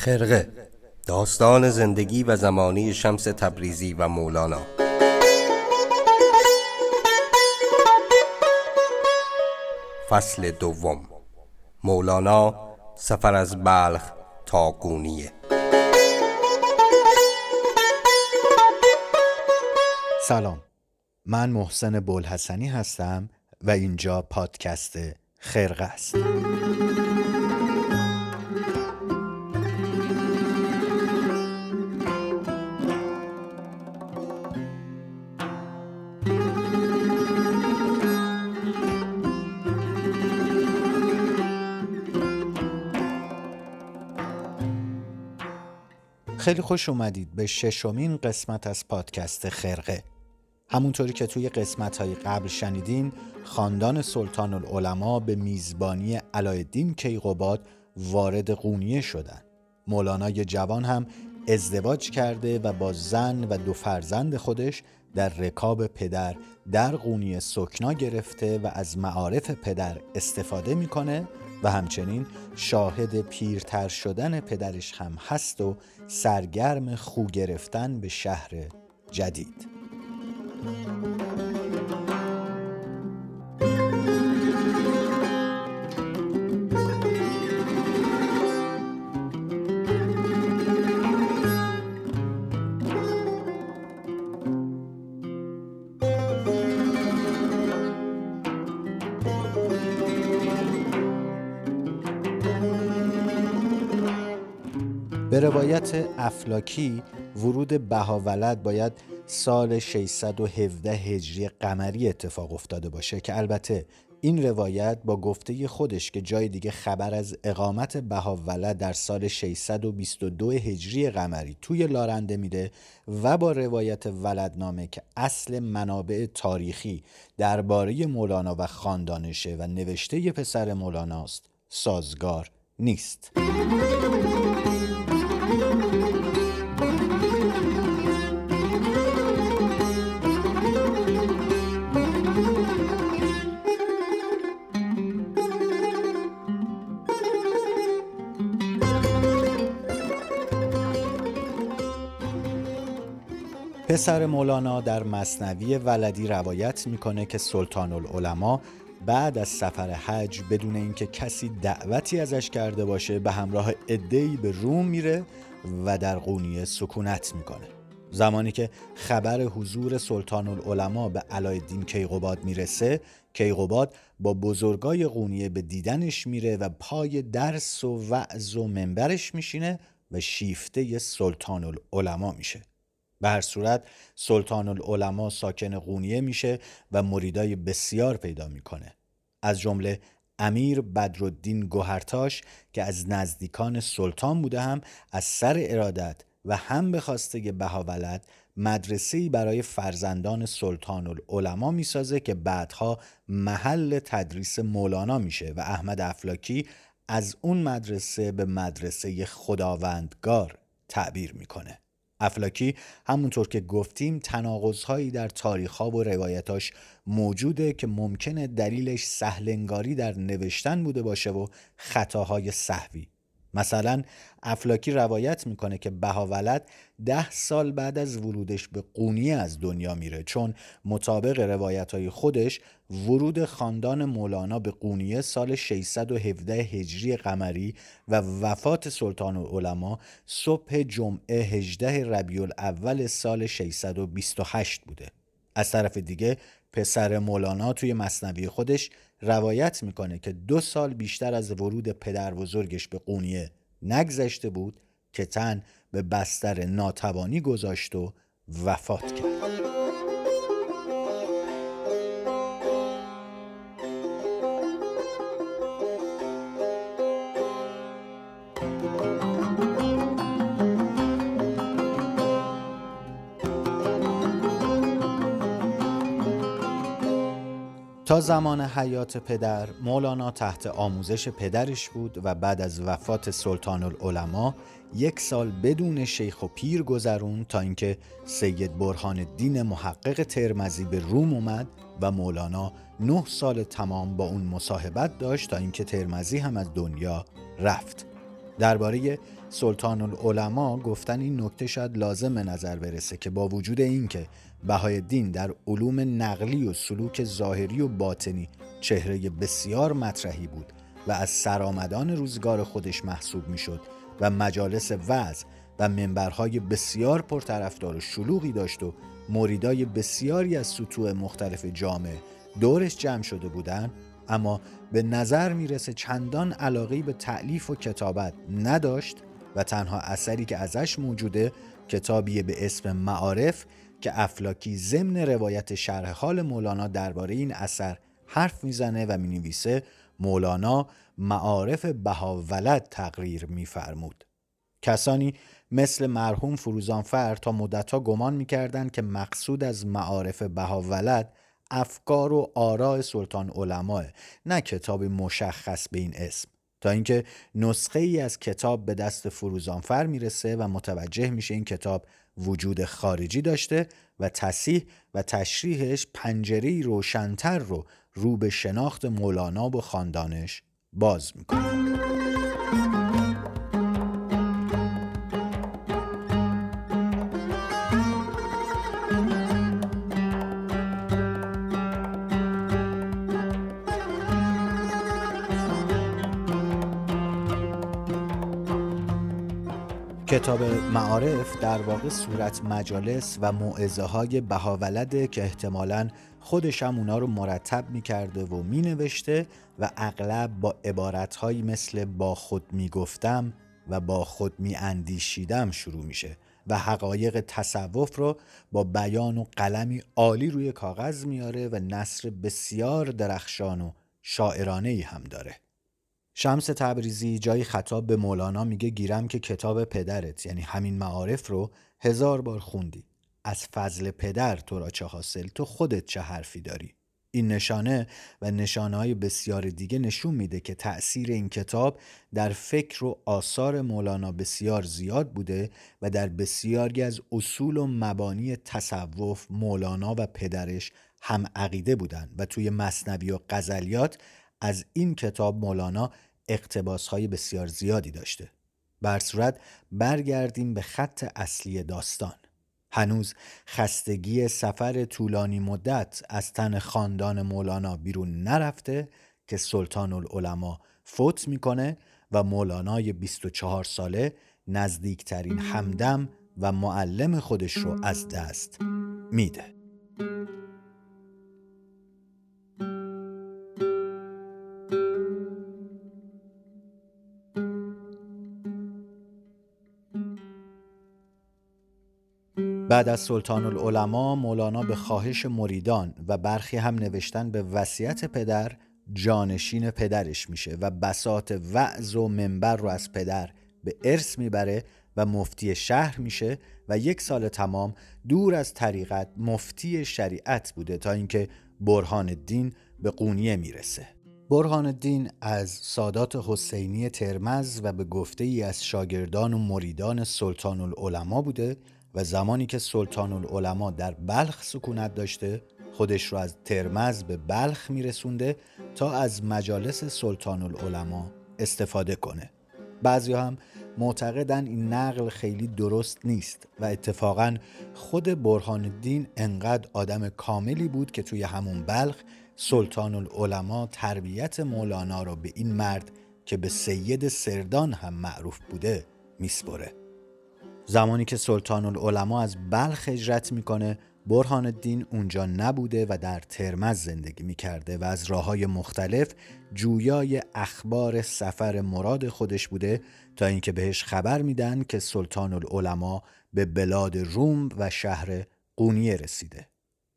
خرقه داستان زندگی و زمانی شمس تبریزی و مولانا. فصل دوم. مولانا سفر از بلخ تا گونیه. سلام. من محسن بولحسنی هستم و اینجا پادکست خرقه است. خیلی خوش اومدید به ششمین قسمت از پادکست خرقه. همونطوری که توی قسمت های قبل شنیدین خاندان سلطان العلماء به میزبانی علایالدین کیقوباد وارد قونیه شدن. مولانای جوان هم ازدواج کرده و با زن و دو فرزند خودش در رکاب پدر در قونیه سکنا گرفته و از معارف پدر استفاده می‌کنه و همچنین شاهد پیرتر شدن پدرش هم هست و سرگرم خو گرفتن به شهر جدید. روایت افلاکی ورود بهاولد باید سال 617 هجری قمری اتفاق افتاده باشه که البته این روایت با گفته خودش که جای دیگه خبر از اقامت بهاولد در سال 622 هجری قمری توی لارنده میده و با روایت ولدنامه که اصل منابع تاریخی درباره مولانا و خاندانشه و نوشته پسر مولاناست سازگار نیست. پسر مولانا در مصنوی ولدی روایت می‌کنه که سلطان العلماء بعد از سفر حج بدون اینکه کسی دعوتی ازش کرده باشه به همراه ادهی به روم میره و در قونیه سکونت می‌کنه. زمانی که خبر حضور سلطان العلماء به علایالدین کیقوباد می‌رسه کیقوباد با بزرگای قونیه به دیدنش میره و پای درس و وعظ و منبرش میشینه و شیفته سلطان العلماء میشه. به هر صورت سلطان العلماء ساکن قونیه میشه و مریدای بسیار پیدا می‌کنه. از جمله امیر بدرالدین گوهرتاش که از نزدیکان سلطان بوده هم از سر ارادت و هم به خواسته بهاولد مدرسه‌ای برای فرزندان سلطان العلماء می‌سازه که بعدها محل تدریس مولانا میشه و احمد افلاکی از اون مدرسه به مدرسه خداوندگار تعبیر می‌کنه. افلاکی همونطور که گفتیم تناقضهایی در تاریخها و روایتاش موجوده که ممکنه دلیلش سهلنگاری در نوشتن بوده باشه و خطاهای صحوی. مثلا افلاکی روایت می‌کنه که بهاولد ده سال بعد از ورودش به قونیه از دنیا میره چون مطابق روایت های خودش ورود خاندان مولانا به قونیه سال 617 هجری قمری و وفات سلطان العلماء صبح جمعه 18 ربیع الاول سال 628 بوده. از طرف دیگه پسر مولانا توی مصنوی خودش روایت می‌کنه که دو سال بیشتر از ورود پدر بزرگش به قونیه نگذشته بود که تن به بستر ناتوانی گذاشت و وفات کرد. تا زمان حیات پدر مولانا تحت آموزش پدرش بود و بعد از وفات سلطان العلماء یک سال بدون شیخ و پیر گذرون تا اینکه سید برهان الدین محقق ترمزی به روم اومد و مولانا نه سال تمام با اون مصاحبت داشت تا اینکه ترمزی هم از دنیا رفت. درباره سلطان العلماء گفتن این نکته شاید لازم به نظر برسه که با وجود اینکه بهای دین در علوم نقلی و سلوک ظاهری و باطنی چهره بسیار مطرحی بود و از سرآمدان روزگار خودش محسوب می‌شد و مجالس وعظ و منبرهای بسیار پرطرفدار و شلوغی داشت و مریدای بسیاری از سطوح مختلف جامعه دورش جمع شده بودند اما به نظر می‌رسه چندان علاقه به تعلیف و کتابت نداشت و تنها اثری که ازش موجوده کتابی به اسم معارف که افلاکی ضمن روایت شرح حال مولانا درباره این اثر حرف می‌زنه و می‌نویسه مولانا معارف بهاولد تقریر میفرمود. کسانی مثل مرحوم فروزانفر تا مدتها گمان می‌کردند که مقصود از معارف بهاولد افکار و آراء سلطان علماه نه کتاب مشخص به این اسم. تا اینکه نسخه ای از کتاب به دست فروزانفر می‌رسه و متوجه میشه این کتاب وجود خارجی داشته و تصیح و تشریحش پنجری روشنتر رو رو به شناخت مولانا و خاندانش باز می‌کنه. کتاب معارف در واقع صورت مجالس و معزه های بهاولده که احتمالا خودش اونا رو مرتب می‌کرده و مینوشته و اغلب با عبارتهایی مثل با خود می‌گفتم و با خود میاندیشیدم شروع میشه و حقایق تصوف رو با بیان و قلمی عالی روی کاغذ میاره و نصر بسیار درخشان و شاعرانه هم داره. شمس تبریزی جای خطاب به مولانا میگه گیرم که کتاب پدرت یعنی همین معارف رو هزار بار خوندی. از فضل پدر تو را چه حاصل؟ تو خودت چه حرفی داری؟ این نشانه و نشانه های بسیار دیگه نشون میده که تأثیر این کتاب در فکر و آثار مولانا بسیار زیاد بوده و در بسیاری از اصول و مبانی تصوف مولانا و پدرش هم عقیده بودند و توی مصنوی و غزلیات از این کتاب مولانا اقتباس های بسیار زیادی داشته. بر صورت برگردیم به خط اصلی داستان. هنوز خستگی سفر طولانی مدت از تن خاندان مولانا بیرون نرفته که سلطان العلماء فوت می‌کنه و مولانای 24 ساله نزدیکترین همدم و معلم خودش رو از دست میده. بعد از سلطان العلماء مولانا به خواهش مریدان و برخی هم نوشتن به وصیت پدر جانشین پدرش میشه و بسات وعظ و منبر رو از پدر به ارث می‌بره و مفتی شهر میشه و یک سال تمام دور از طریقت مفتی شریعت بوده تا اینکه برهان الدین به قونیه می‌رسه. برهان الدین از سادات حسینی ترمز و به گفته ای از شاگردان و مریدان سلطان العلماء بوده و زمانی که سلطان العلماء در بلخ سکونت داشته خودش رو از ترمز به بلخ میرسونده تا از مجالس سلطان العلماء استفاده کنه. بعضی هم معتقدن این نقل خیلی درست نیست و اتفاقا خود برهان الدین انقدر آدم کاملی بود که توی همون بلخ سلطان العلماء تربیت مولانا رو به این مرد که به سید سردان هم معروف بوده میسپره. زمانی که سلطان العلماء از بلخ هجرت می‌کنه برهان الدین اونجا نبوده و در ترمز زندگی می‌کرده و از راه های مختلف جویای اخبار سفر مراد خودش بوده تا اینکه بهش خبر میدن که سلطان العلماء به بلاد روم و شهر قونیه رسیده.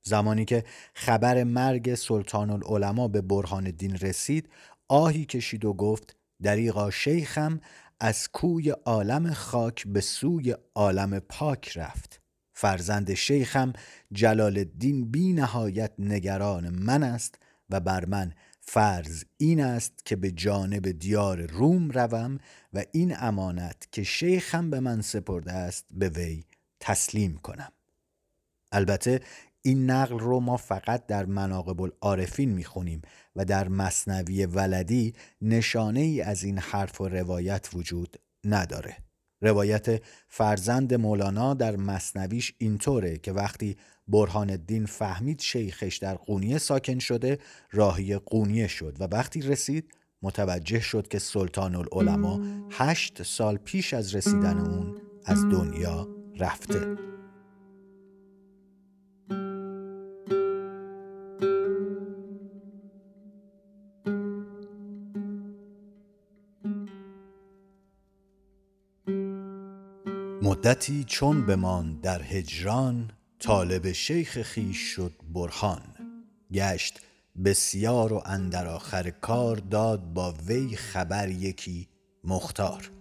زمانی که خبر مرگ سلطان العلماء به برهان الدین رسید آهی کشید و گفت دریغا شیخم از کوی عالم خاک به سوی عالم پاک رفت. فرزند شیخم جلال الدین بی نهایت نگران من است و بر من فرض این است که به جانب دیار روم روم و این امانت که شیخم به من سپرده است به وی تسلیم کنم. البته این نقل رو ما فقط در مناقب العارفین می‌خونیم و در مصنوی ولدی نشانه ای از این حرف و روایت وجود نداره. روایت فرزند مولانا در مصنویش اینطوره که وقتی برهان الدین فهمید شیخش در قونیه ساکن شده راهی قونیه شد و وقتی رسید متوجه شد که سلطان العلماء هشت سال پیش از رسیدن اون از دنیا رفته. مدتی چون بمان در هجران طالب شیخ خیش شد برهان. گشت بسیار و اندر آخر کار داد با وی خبر یکی مختار.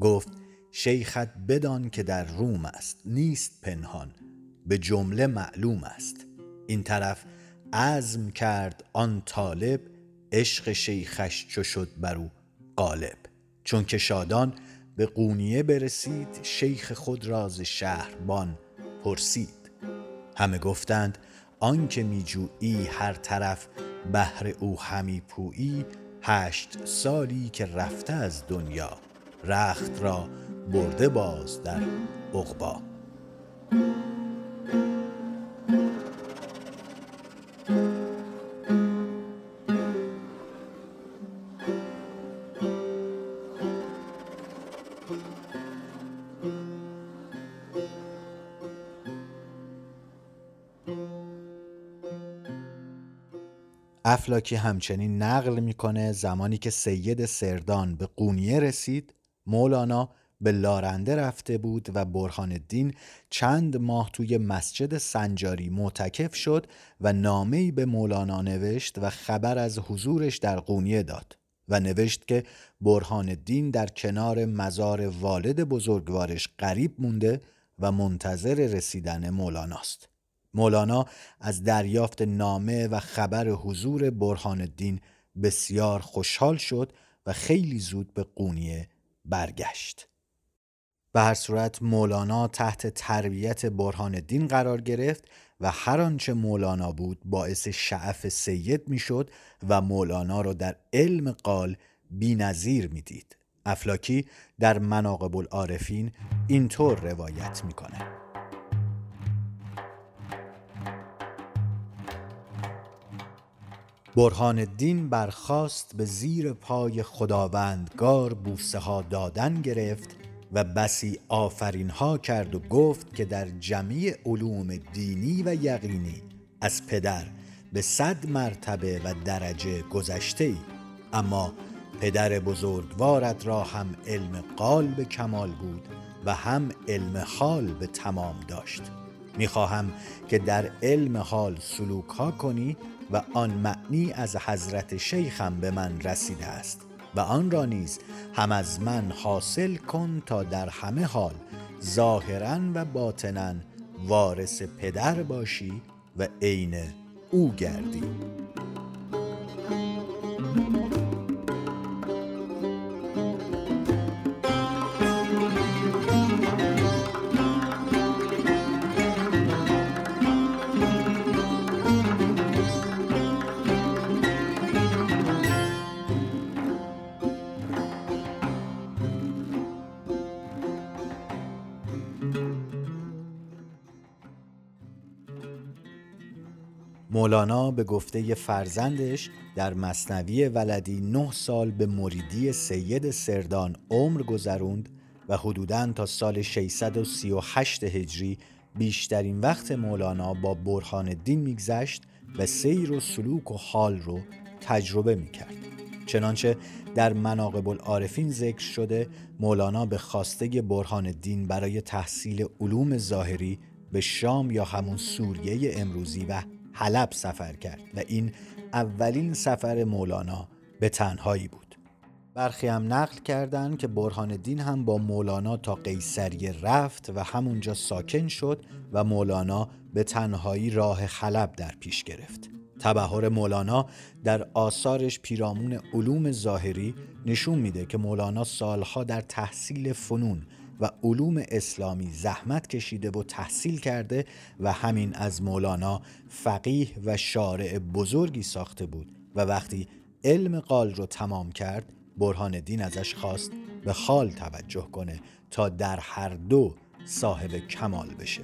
گفت شیخت بدان که در روم است نیست پنهان به جمله معلوم است. این طرف عزم کرد آن طالب عشق شیخش چو شد بر او غالب. چون که شادان به قونیه برسید شیخ خود راز شهربان پرسید. همه گفتند آنکه میجویی هر طرف بهر او همی پویی هشت سالی که رفته از دنیا رخت را برده باز در عقبا. افلاکی همچنین نقل می‌کنه زمانی که سید سردان به قونیه رسید مولانا به لارنده رفته بود و برهان الدین چند ماه توی مسجد سنجاری معتکف شد و نامه‌ای به مولانا نوشت و خبر از حضورش در قونیه داد و نوشت که برهان الدین در کنار مزار والد بزرگوارش قریب مونده و منتظر رسیدن مولاناست. مولانا از دریافت نامه و خبر حضور برهان الدین بسیار خوشحال شد و خیلی زود به قونیه برگشت. به هر صورت مولانا تحت تربیت برهان الدین قرار گرفت و هر آنچه مولانا بود باعث شعف سید می‌شد و مولانا را در علم قال بینظیر می‌دید. افلاکی در مناقب العارفین اینطور روایت می‌کنه. برهان الدین برخاست به زیر پای خداوندگار بوسه ها دادن گرفت و بسی آفرین ها کرد و گفت که در جمیع علوم دینی و یقینی از پدر به صد مرتبه و درجه گذشته ای اما پدر بزرگوارت را هم علم قال به کمال بود و هم علم حال به تمام داشت. می‌خواهم که در علم حال سلوک ها کنی و آن معنی از حضرت شیخم به من رسیده است و آن را نیز هم از من حاصل کن تا در همه حال ظاهرا و باطنا وارث پدر باشی و عین او گردی. مولانا به گفته فرزندش در مصنوی ولدی نه سال به مریدی سید سردان عمر گذروند و حدوداً تا سال 638 هجری بیشترین وقت مولانا با برهان الدین میگذشت و سیر و سلوک و حال رو تجربه می‌کرد. چنانچه در مناقب العارفین ذکر شده مولانا به خواسته برهان الدین برای تحصیل علوم ظاهری به شام یا همون سوریه امروزی و حلب سفر کرد و این اولین سفر مولانا به تنهایی بود. برخی هم نقل کردند که برهان الدین هم با مولانا تا قیصریه رفت و همونجا ساکن شد و مولانا به تنهایی راه حلب در پیش گرفت. تبهر مولانا در آثارش پیرامون علوم ظاهری نشون میده که مولانا سالها در تحصیل فنون و علوم اسلامی زحمت کشیده و تحصیل کرده و همین از مولانا فقیه و شارع بزرگی ساخته بود و وقتی علم قال رو تمام کرد برهان دین ازش خواست به خال توجه کنه تا در هر دو صاحب کمال بشه.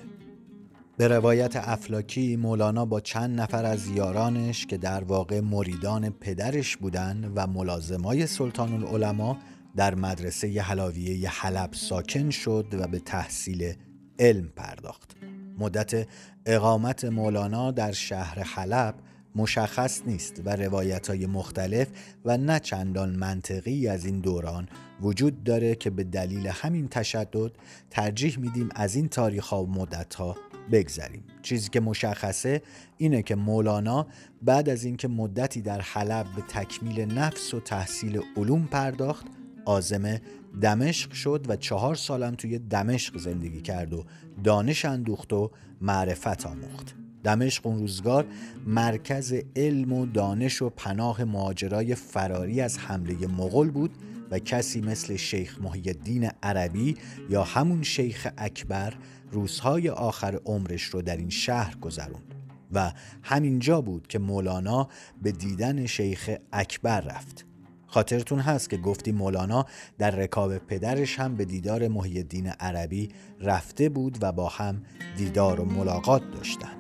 به روایت افلاکی مولانا با چند نفر از یارانش که در واقع مریدان پدرش بودن و ملازمای سلطان العلماء در مدرسه حلاویه حلب ساکن شد و به تحصیل علم پرداخت. مدت اقامت مولانا در شهر حلب مشخص نیست و روایت های مختلف و نه چندان منطقی از این دوران وجود داره که به دلیل همین تشدد ترجیح میدیم از این تاریخ ها و مدت ها بگذریم. چیزی که مشخصه اینه که مولانا بعد از اینکه مدتی در حلب به تکمیل نفس و تحصیل علوم پرداخت آزم دمشق شد و چهار سالم توی دمشق زندگی کرد و دانش اندوخت و معرفت آموخت. دمشق اون روزگار مرکز علم و دانش و پناه مهاجرای فراری از حمله مغول بود و کسی مثل شیخ محی الدین عربی یا همون شیخ اکبر روزهای آخر عمرش رو در این شهر گذروند و همینجا بود که مولانا به دیدن شیخ اکبر رفت. خاطرتون هست که گفتی مولانا در رکاب پدرش هم به دیدار محی الدین عربی رفته بود و با هم دیدار و ملاقات داشتن.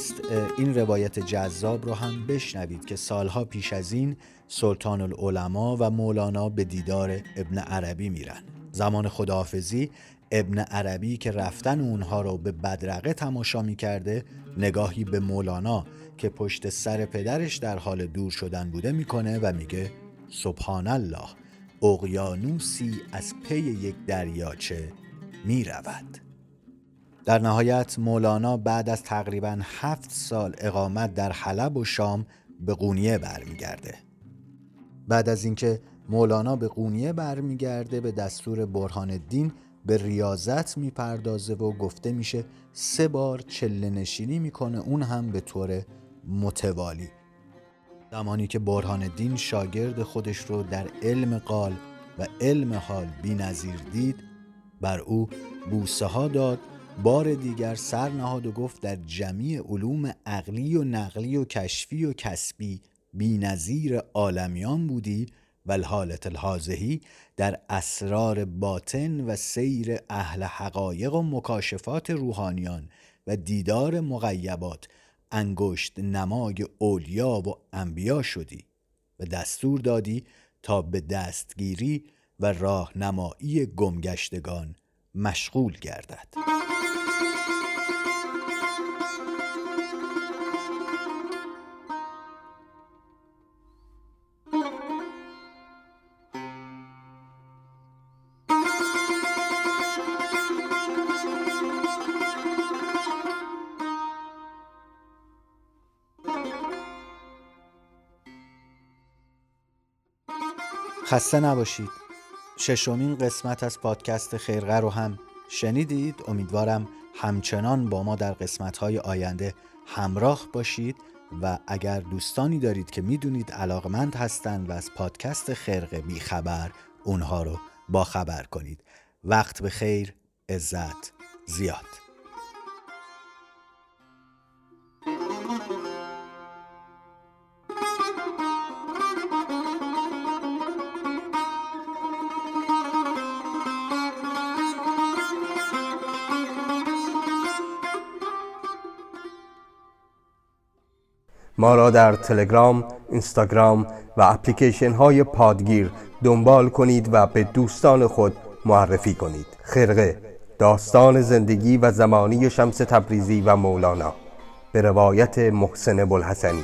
نیست این روایت جذاب رو هم بشنوید که سالها پیش از این سلطان العلماء و مولانا به دیدار ابن عربی میرن. زمان خداحافظی ابن عربی که رفتن اونها رو به بدرقه تماشا می‌کرده نگاهی به مولانا که پشت سر پدرش در حال دور شدن بوده می‌کنه و میگه سبحان الله اقیانوسی از پی یک دریاچه می‌رود. در نهایت مولانا بعد از تقریبا هفت سال اقامت در حلب و شام به قونیه برمیگرده. بعد از اینکه مولانا به قونیه برمیگرده به دستور برهان الدین به ریاضت می‌پردازه و گفته میشه سه بار چله نشینی می‌کنه اون هم به طور متوالی. زمانی که برهان الدین شاگرد خودش رو در علم قال و علم حال بی نظیر دید بر او بوسه ها داد بار دیگر سر نهاد و گفت در جمیع علوم عقلی و نقلی و کشفی و کسبی بی نظیر عالمیان بودی و الحالت الحاظهی در اسرار باطن و سیر اهل حقایق و مکاشفات روحانیان و دیدار مغیبات انگشت نمای اولیا و انبیا شدی و دستور دادی تا به دستگیری و راهنمایی گمگشتگان مشغول گردد. خسته نباشید. ششمین قسمت از پادکست خیرغه رو هم شنیدید. امیدوارم همچنان با ما در قسمتهای آینده همراه باشید و اگر دوستانی دارید که می‌دونید علاقمند هستند و از پادکست خرقه بیخبر اونها رو با خبر کنید. وقت به خیر عزت زیاد. ما را در تلگرام، اینستاگرام و اپلیکیشن های پادگیر دنبال کنید و به دوستان خود معرفی کنید. خرقه داستان زندگی و زمانی شمس تبریزی و مولانا. به روایت محسن بلحسنی